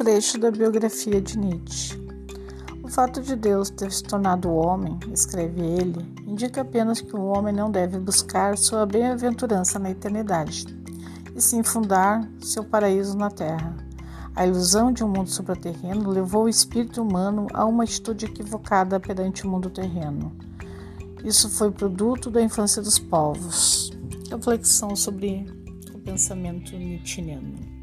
trecho da biografia de Nietzsche. O fato de Deus ter se tornado homem, escreve ele, indica apenas que o homem não deve buscar sua bem-aventurança na eternidade, e sim fundar seu paraíso na terra. A ilusão de um mundo supraterreno levou o espírito humano a uma atitude equivocada perante o mundo terreno. Isso foi produto da infância dos povos. Reflexão sobre o pensamento nietzscheano.